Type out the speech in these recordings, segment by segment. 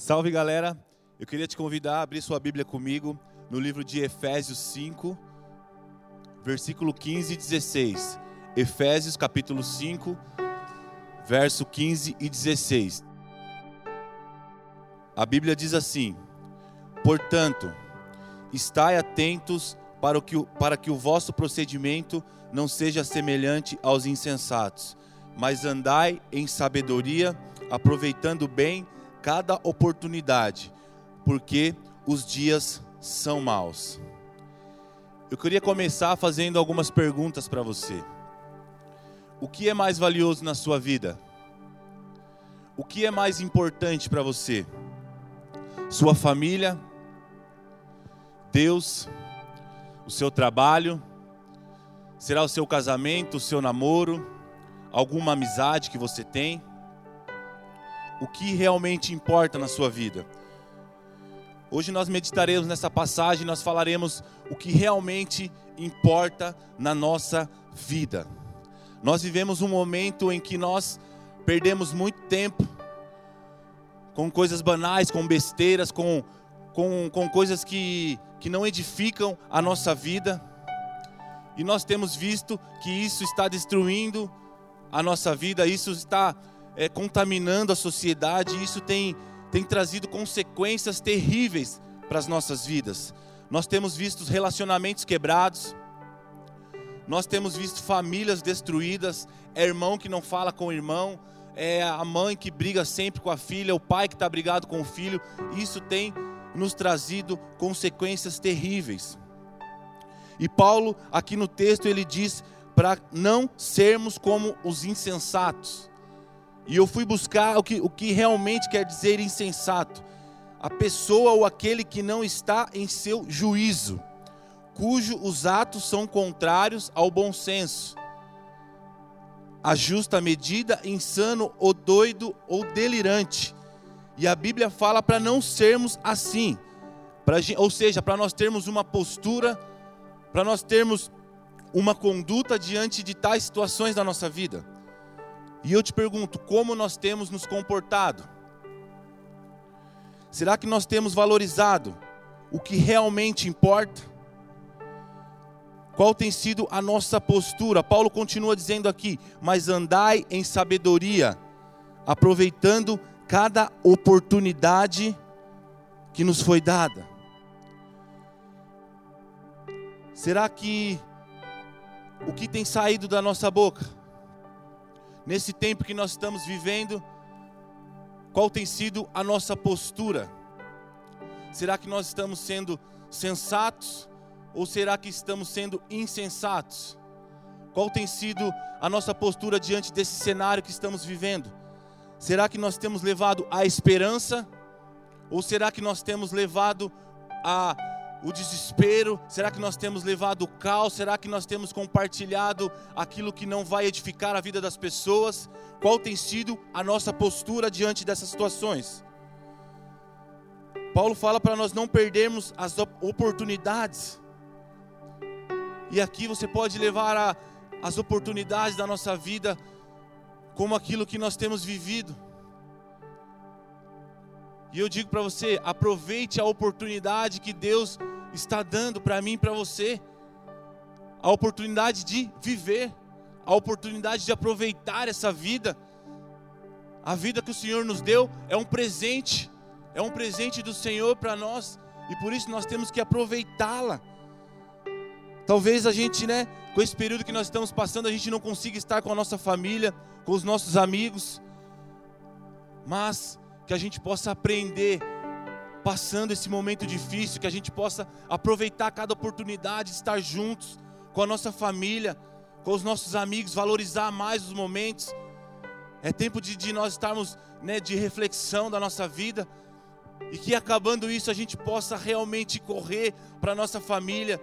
Salve galera, eu queria te convidar a abrir sua Bíblia comigo no livro de Efésios 5, versículo 15 e 16. Efésios capítulo 5, verso 15 e 16. A Bíblia diz assim: Portanto, estai atentos para, o que, para que o vosso procedimento não seja semelhante aos insensatos, mas andai em sabedoria, aproveitando bem cada oportunidade, porque os dias são maus. Eu queria começar fazendo algumas perguntas para você. O que é mais valioso na sua vida? O que é mais importante para você? Sua família? Deus? O seu trabalho? Será o seu casamento, o seu namoro? Alguma amizade que você tem? O que realmente importa na sua vida. Hoje nós meditaremos nessa passagem, nós falaremos o que realmente importa na nossa vida. Nós vivemos um momento em que nós perdemos muito tempo com coisas banais, com besteiras, com, com, com coisas que, que não edificam a nossa vida. E nós temos visto que isso está destruindo a nossa vida, isso está é, contaminando a sociedade, e isso tem, tem trazido consequências terríveis para as nossas vidas. Nós temos visto relacionamentos quebrados, nós temos visto famílias destruídas, é irmão que não fala com o irmão, é a mãe que briga sempre com a filha, o pai que está brigado com o filho. Isso tem nos trazido consequências terríveis. E Paulo, aqui no texto, ele diz para não sermos como os insensatos. E eu fui buscar o que, o que realmente quer dizer insensato. A pessoa ou aquele que não está em seu juízo, cujo os atos são contrários ao bom senso. A justa medida, insano ou doido ou delirante. E a Bíblia fala para não sermos assim. Pra, ou seja, para nós termos uma postura, para nós termos uma conduta diante de tais situações da nossa vida. E eu te pergunto, como nós temos nos comportado? Será que nós temos valorizado o que realmente importa? Qual tem sido a nossa postura? Paulo continua dizendo aqui: Mas andai em sabedoria, aproveitando cada oportunidade que nos foi dada. Será que o que tem saído da nossa boca nesse tempo que nós estamos vivendo, qual tem sido a nossa postura? Será que nós estamos sendo sensatos ou será que estamos sendo insensatos? Qual tem sido a nossa postura diante desse cenário que estamos vivendo? Será que nós temos levado a esperança ou será que nós temos levado a o desespero? Será que nós temos levado o caos? Será que nós temos compartilhado aquilo que não vai edificar a vida das pessoas? Qual tem sido a nossa postura diante dessas situações? Paulo fala para nós não perdermos as oportunidades. E aqui você pode levar a, as oportunidades da nossa vida como aquilo que nós temos vivido. E eu digo para você, aproveite a oportunidade que Deus está dando para mim e para você. A oportunidade de viver, a oportunidade de aproveitar essa vida. A vida que o Senhor nos deu é um presente, é um presente do Senhor para nós, e por isso nós temos que aproveitá-la. Talvez a gente, né, com esse período que nós estamos passando, a gente não consiga estar com a nossa família, com os nossos amigos, mas que a gente possa aprender passando esse momento difícil, que a gente possa aproveitar cada oportunidade de estar juntos com a nossa família, com os nossos amigos, valorizar mais os momentos. É tempo de, de nós estarmos né, de reflexão da nossa vida e que acabando isso a gente possa realmente correr para nossa família.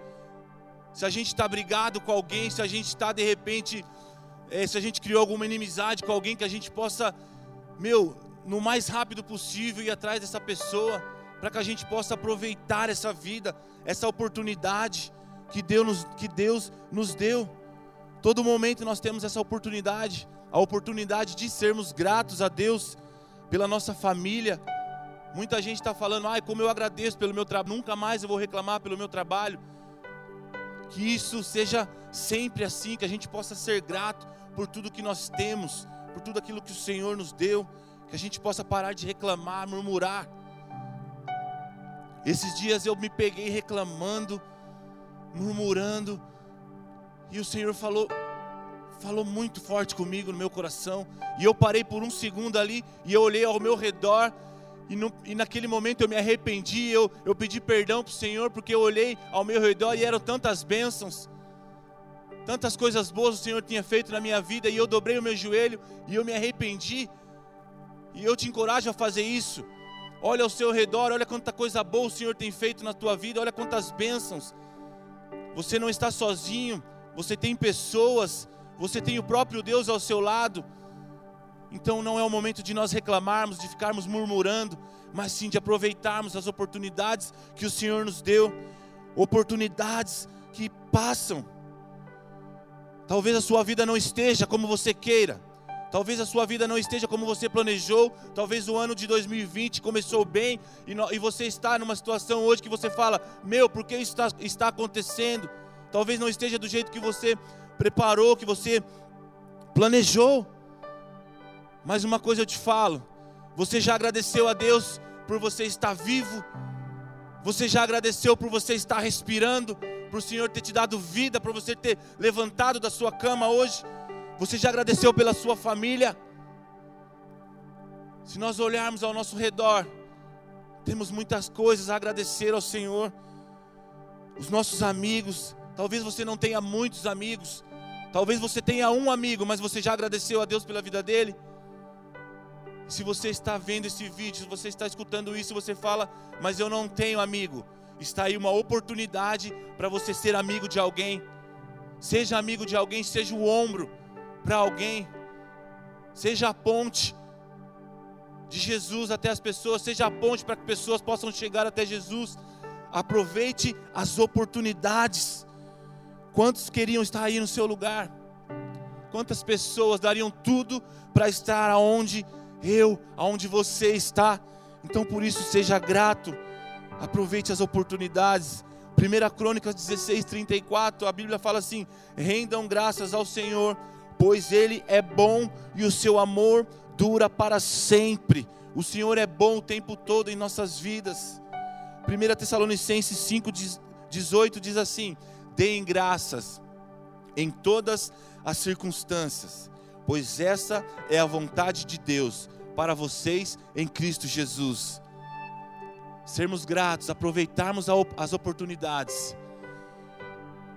Se a gente está brigado com alguém, se a gente está de repente, é, se a gente criou alguma inimizade com alguém, que a gente possa, meu, no mais rápido possível ir atrás dessa pessoa, para que a gente possa aproveitar essa vida, essa oportunidade que Deus, nos, que Deus nos deu. Todo momento nós temos essa oportunidade, a oportunidade de sermos gratos a Deus pela nossa família, Muita gente está falando, ai, como eu agradeço pelo meu trabalho, nunca mais eu vou reclamar pelo meu trabalho. Que isso seja sempre assim, que a gente possa ser grato por tudo que nós temos, por tudo aquilo que o Senhor nos deu, que a gente possa parar de reclamar, murmurar. Esses dias eu me peguei reclamando, murmurando, e o Senhor falou, falou muito forte comigo no meu coração, e eu parei por um segundo ali, e eu olhei ao meu redor, e, no, e naquele momento eu me arrependi, eu, eu pedi perdão para o Senhor, porque eu olhei ao meu redor e eram tantas bênçãos, tantas coisas boas o Senhor tinha feito na minha vida, e eu dobrei o meu joelho e eu me arrependi, e eu te encorajo a fazer isso. Olha ao seu redor, olha quanta coisa boa o Senhor tem feito na tua vida, olha quantas bênçãos. Você não está sozinho, você tem pessoas, você tem o próprio Deus ao seu lado. Então não é o momento de nós reclamarmos, de ficarmos murmurando, mas sim de aproveitarmos as oportunidades que o Senhor nos deu, oportunidades que passam. Talvez a sua vida não esteja como você queira, talvez a sua vida não esteja como você planejou, talvez o ano de 2020 começou bem e, no, e você está numa situação hoje que você fala: Meu, por que isso está, está acontecendo? Talvez não esteja do jeito que você preparou, que você planejou. Mas uma coisa eu te falo: você já agradeceu a Deus por você estar vivo? Você já agradeceu por você estar respirando? Por o Senhor ter te dado vida, por você ter levantado da sua cama hoje? Você já agradeceu pela sua família? Se nós olharmos ao nosso redor, temos muitas coisas a agradecer ao Senhor. Os nossos amigos, talvez você não tenha muitos amigos, talvez você tenha um amigo, mas você já agradeceu a Deus pela vida dele. Se você está vendo esse vídeo, se você está escutando isso, você fala, mas eu não tenho amigo. Está aí uma oportunidade para você ser amigo de alguém. Seja amigo de alguém, seja o ombro para alguém. Seja a ponte de Jesus até as pessoas, seja a ponte para que pessoas possam chegar até Jesus. Aproveite as oportunidades. Quantos queriam estar aí no seu lugar? Quantas pessoas dariam tudo para estar aonde eu, aonde você está. Então por isso seja grato, aproveite as oportunidades. 1 Crônicas 16, 34, a Bíblia fala assim: rendam graças ao Senhor, pois Ele é bom e o seu amor dura para sempre. O Senhor é bom o tempo todo em nossas vidas. 1 Tessalonicenses 5, 18 diz assim: deem graças em todas as circunstâncias, pois essa é a vontade de Deus para vocês em Cristo Jesus. Sermos gratos, aproveitarmos as oportunidades,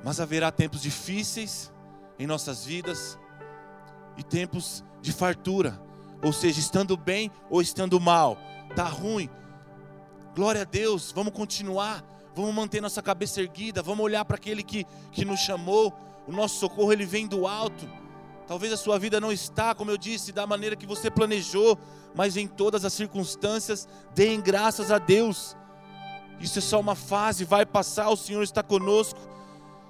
mas haverá tempos difíceis em nossas vidas e tempos de fartura, ou seja, estando bem ou estando mal, tá ruim. Glória a Deus, vamos continuar, vamos manter nossa cabeça erguida, vamos olhar para aquele que, que nos chamou. O nosso socorro ele vem do alto. Talvez a sua vida não está, como eu disse, da maneira que você planejou, mas em todas as circunstâncias, deem graças a Deus. Isso é só uma fase, vai passar, o Senhor está conosco.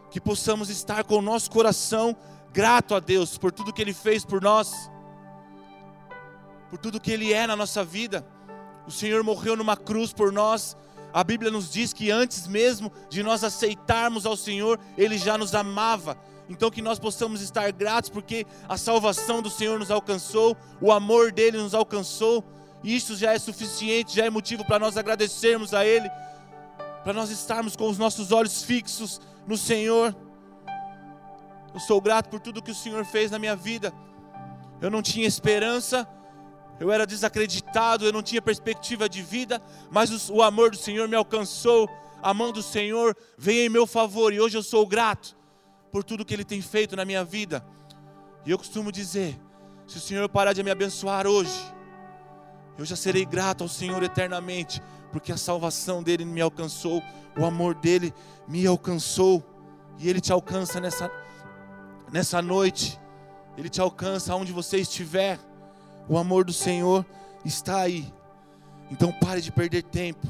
Que possamos estar com o nosso coração grato a Deus por tudo que Ele fez por nós, por tudo que Ele é na nossa vida. O Senhor morreu numa cruz por nós. A Bíblia nos diz que antes mesmo de nós aceitarmos ao Senhor, Ele já nos amava então que nós possamos estar gratos porque a salvação do Senhor nos alcançou, o amor dele nos alcançou, isso já é suficiente, já é motivo para nós agradecermos a ele, para nós estarmos com os nossos olhos fixos no Senhor. Eu sou grato por tudo que o Senhor fez na minha vida. Eu não tinha esperança, eu era desacreditado, eu não tinha perspectiva de vida, mas o, amor do Senhor me alcançou, a mão do Senhor veio em meu favor e hoje eu sou grato por tudo que Ele tem feito na minha vida. E eu costumo dizer: se o Senhor parar de me abençoar hoje, eu já serei grato ao Senhor eternamente, porque a salvação dele me alcançou, o amor dele me alcançou, e ele te alcança nessa, nessa noite, ele te alcança onde você estiver, o amor do Senhor está aí. Então pare de perder tempo,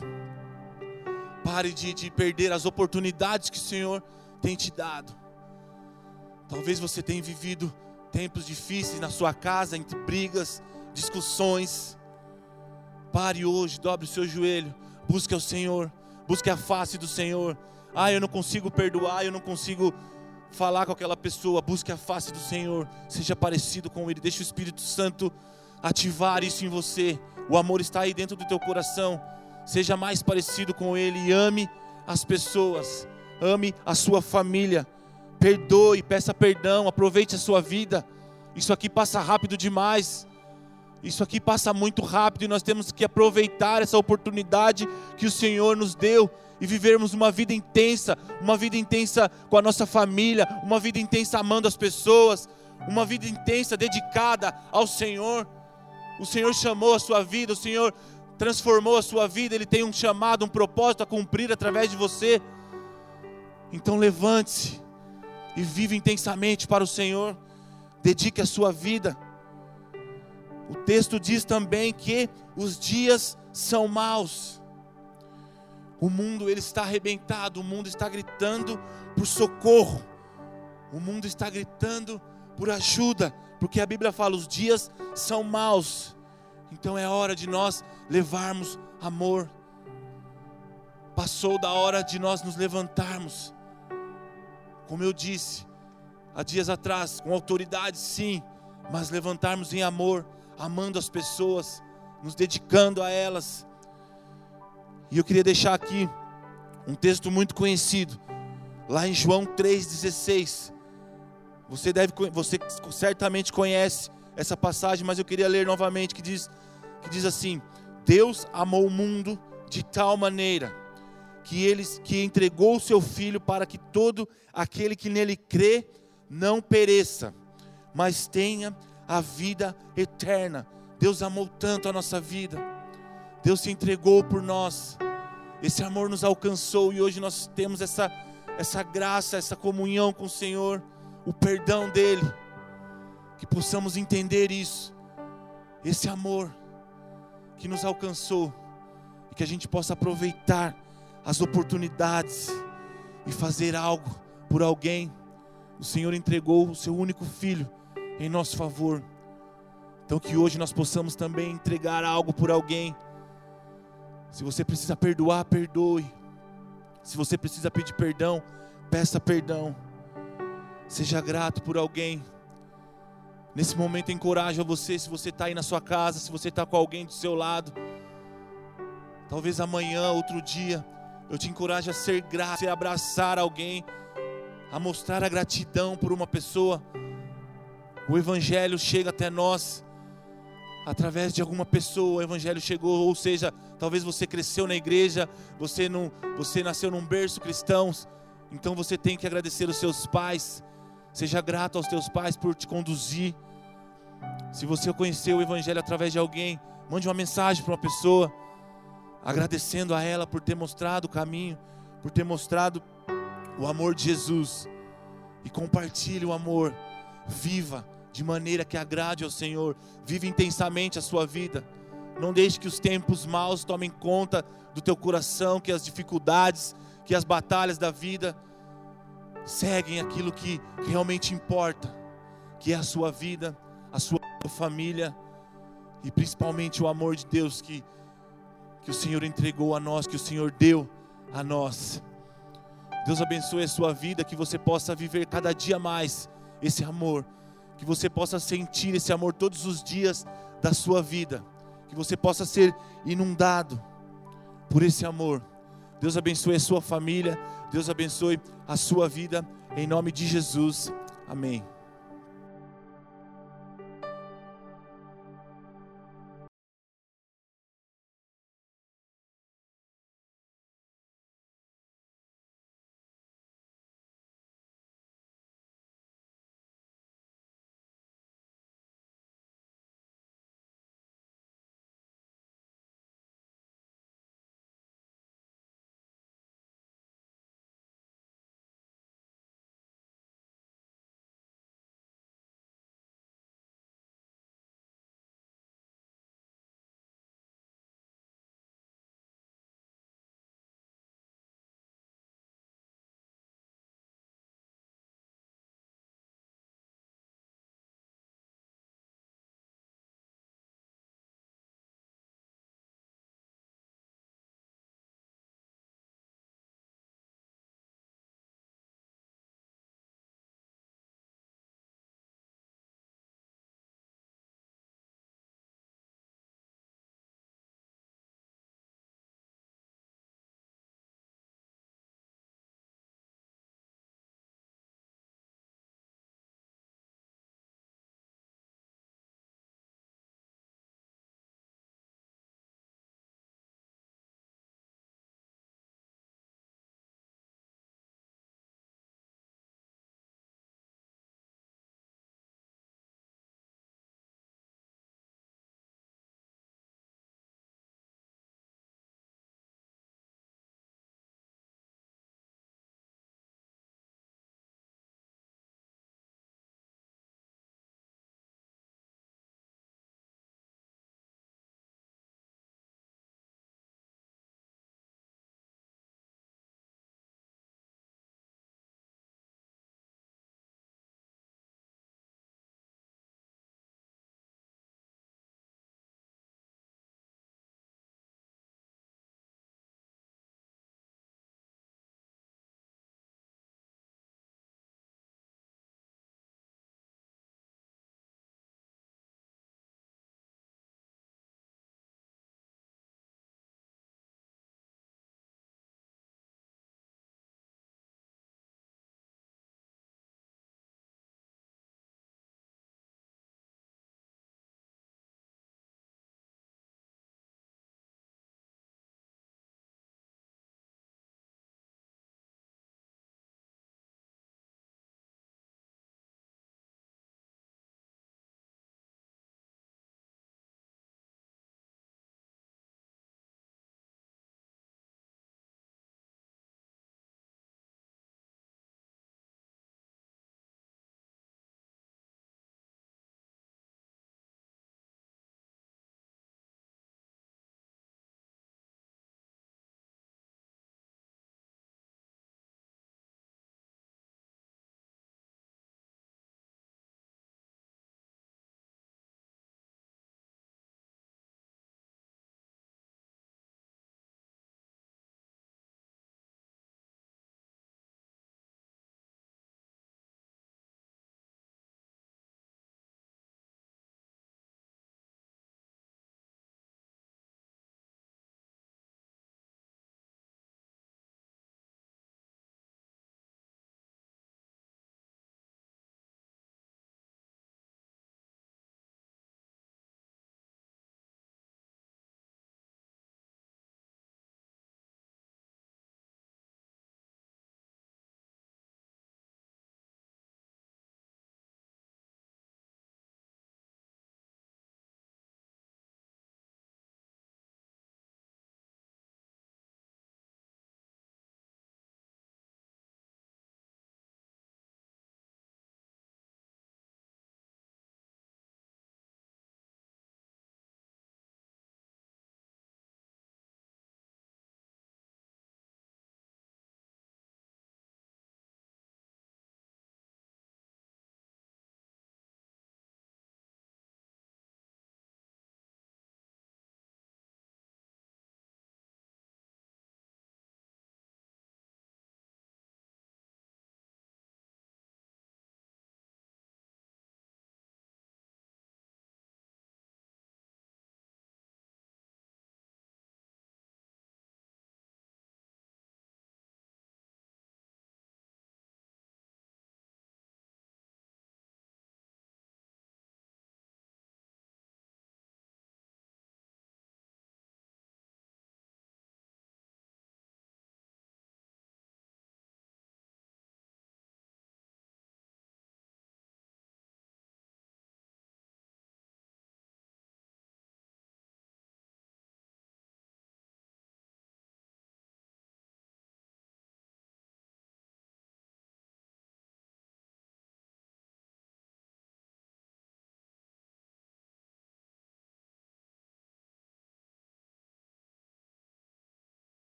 pare de, de perder as oportunidades que o Senhor tem te dado. Talvez você tenha vivido tempos difíceis na sua casa, entre brigas, discussões. Pare hoje, dobre o seu joelho, busque o Senhor, busque a face do Senhor. Ah, eu não consigo perdoar, eu não consigo falar com aquela pessoa. Busque a face do Senhor, seja parecido com Ele. Deixe o Espírito Santo ativar isso em você. O amor está aí dentro do teu coração. Seja mais parecido com Ele e ame as pessoas, ame a sua família. Perdoe, peça perdão, aproveite a sua vida. Isso aqui passa rápido demais. Isso aqui passa muito rápido e nós temos que aproveitar essa oportunidade que o Senhor nos deu e vivermos uma vida intensa, uma vida intensa com a nossa família, uma vida intensa amando as pessoas, uma vida intensa dedicada ao Senhor. O Senhor chamou a sua vida, o Senhor transformou a sua vida, Ele tem um chamado, um propósito a cumprir através de você. Então levante-se e vive intensamente para o Senhor, dedique a sua vida. O texto diz também que os dias são maus. O mundo ele está arrebentado, o mundo está gritando por socorro. O mundo está gritando por ajuda, porque a Bíblia fala os dias são maus. Então é hora de nós levarmos amor. Passou da hora de nós nos levantarmos. Como eu disse há dias atrás, com autoridade sim, mas levantarmos em amor amando as pessoas, nos dedicando a elas. E eu queria deixar aqui um texto muito conhecido, lá em João 3,16. Você deve, você certamente conhece essa passagem, mas eu queria ler novamente que diz, que diz assim: Deus amou o mundo de tal maneira que ele que entregou o seu filho para que todo aquele que nele crê não pereça, mas tenha a vida eterna. Deus amou tanto a nossa vida. Deus se entregou por nós. Esse amor nos alcançou e hoje nós temos essa essa graça, essa comunhão com o Senhor, o perdão dele. Que possamos entender isso. Esse amor que nos alcançou e que a gente possa aproveitar as oportunidades e fazer algo por alguém. O Senhor entregou o seu único filho em nosso favor. Então que hoje nós possamos também entregar algo por alguém. Se você precisa perdoar, perdoe. Se você precisa pedir perdão, peça perdão. Seja grato por alguém. Nesse momento encoraja você, se você está aí na sua casa, se você está com alguém do seu lado. Talvez amanhã, outro dia, eu te encorajo a ser grato, a abraçar alguém, a mostrar a gratidão por uma pessoa. O Evangelho chega até nós através de alguma pessoa. O Evangelho chegou, ou seja, talvez você cresceu na igreja, você não, você nasceu num berço cristão, então você tem que agradecer os seus pais. Seja grato aos teus pais por te conduzir. Se você conheceu o Evangelho através de alguém, mande uma mensagem para uma pessoa, agradecendo a ela por ter mostrado o caminho, por ter mostrado o amor de Jesus. E compartilhe o amor. Viva de maneira que agrade ao Senhor. Vive intensamente a sua vida. Não deixe que os tempos maus tomem conta do teu coração, que as dificuldades, que as batalhas da vida seguem aquilo que realmente importa, que é a sua vida, a sua família e principalmente o amor de Deus que que o Senhor entregou a nós, que o Senhor deu a nós. Deus abençoe a sua vida, que você possa viver cada dia mais esse amor, que você possa sentir esse amor todos os dias da sua vida, que você possa ser inundado por esse amor. Deus abençoe a sua família, Deus abençoe a sua vida, em nome de Jesus. Amém.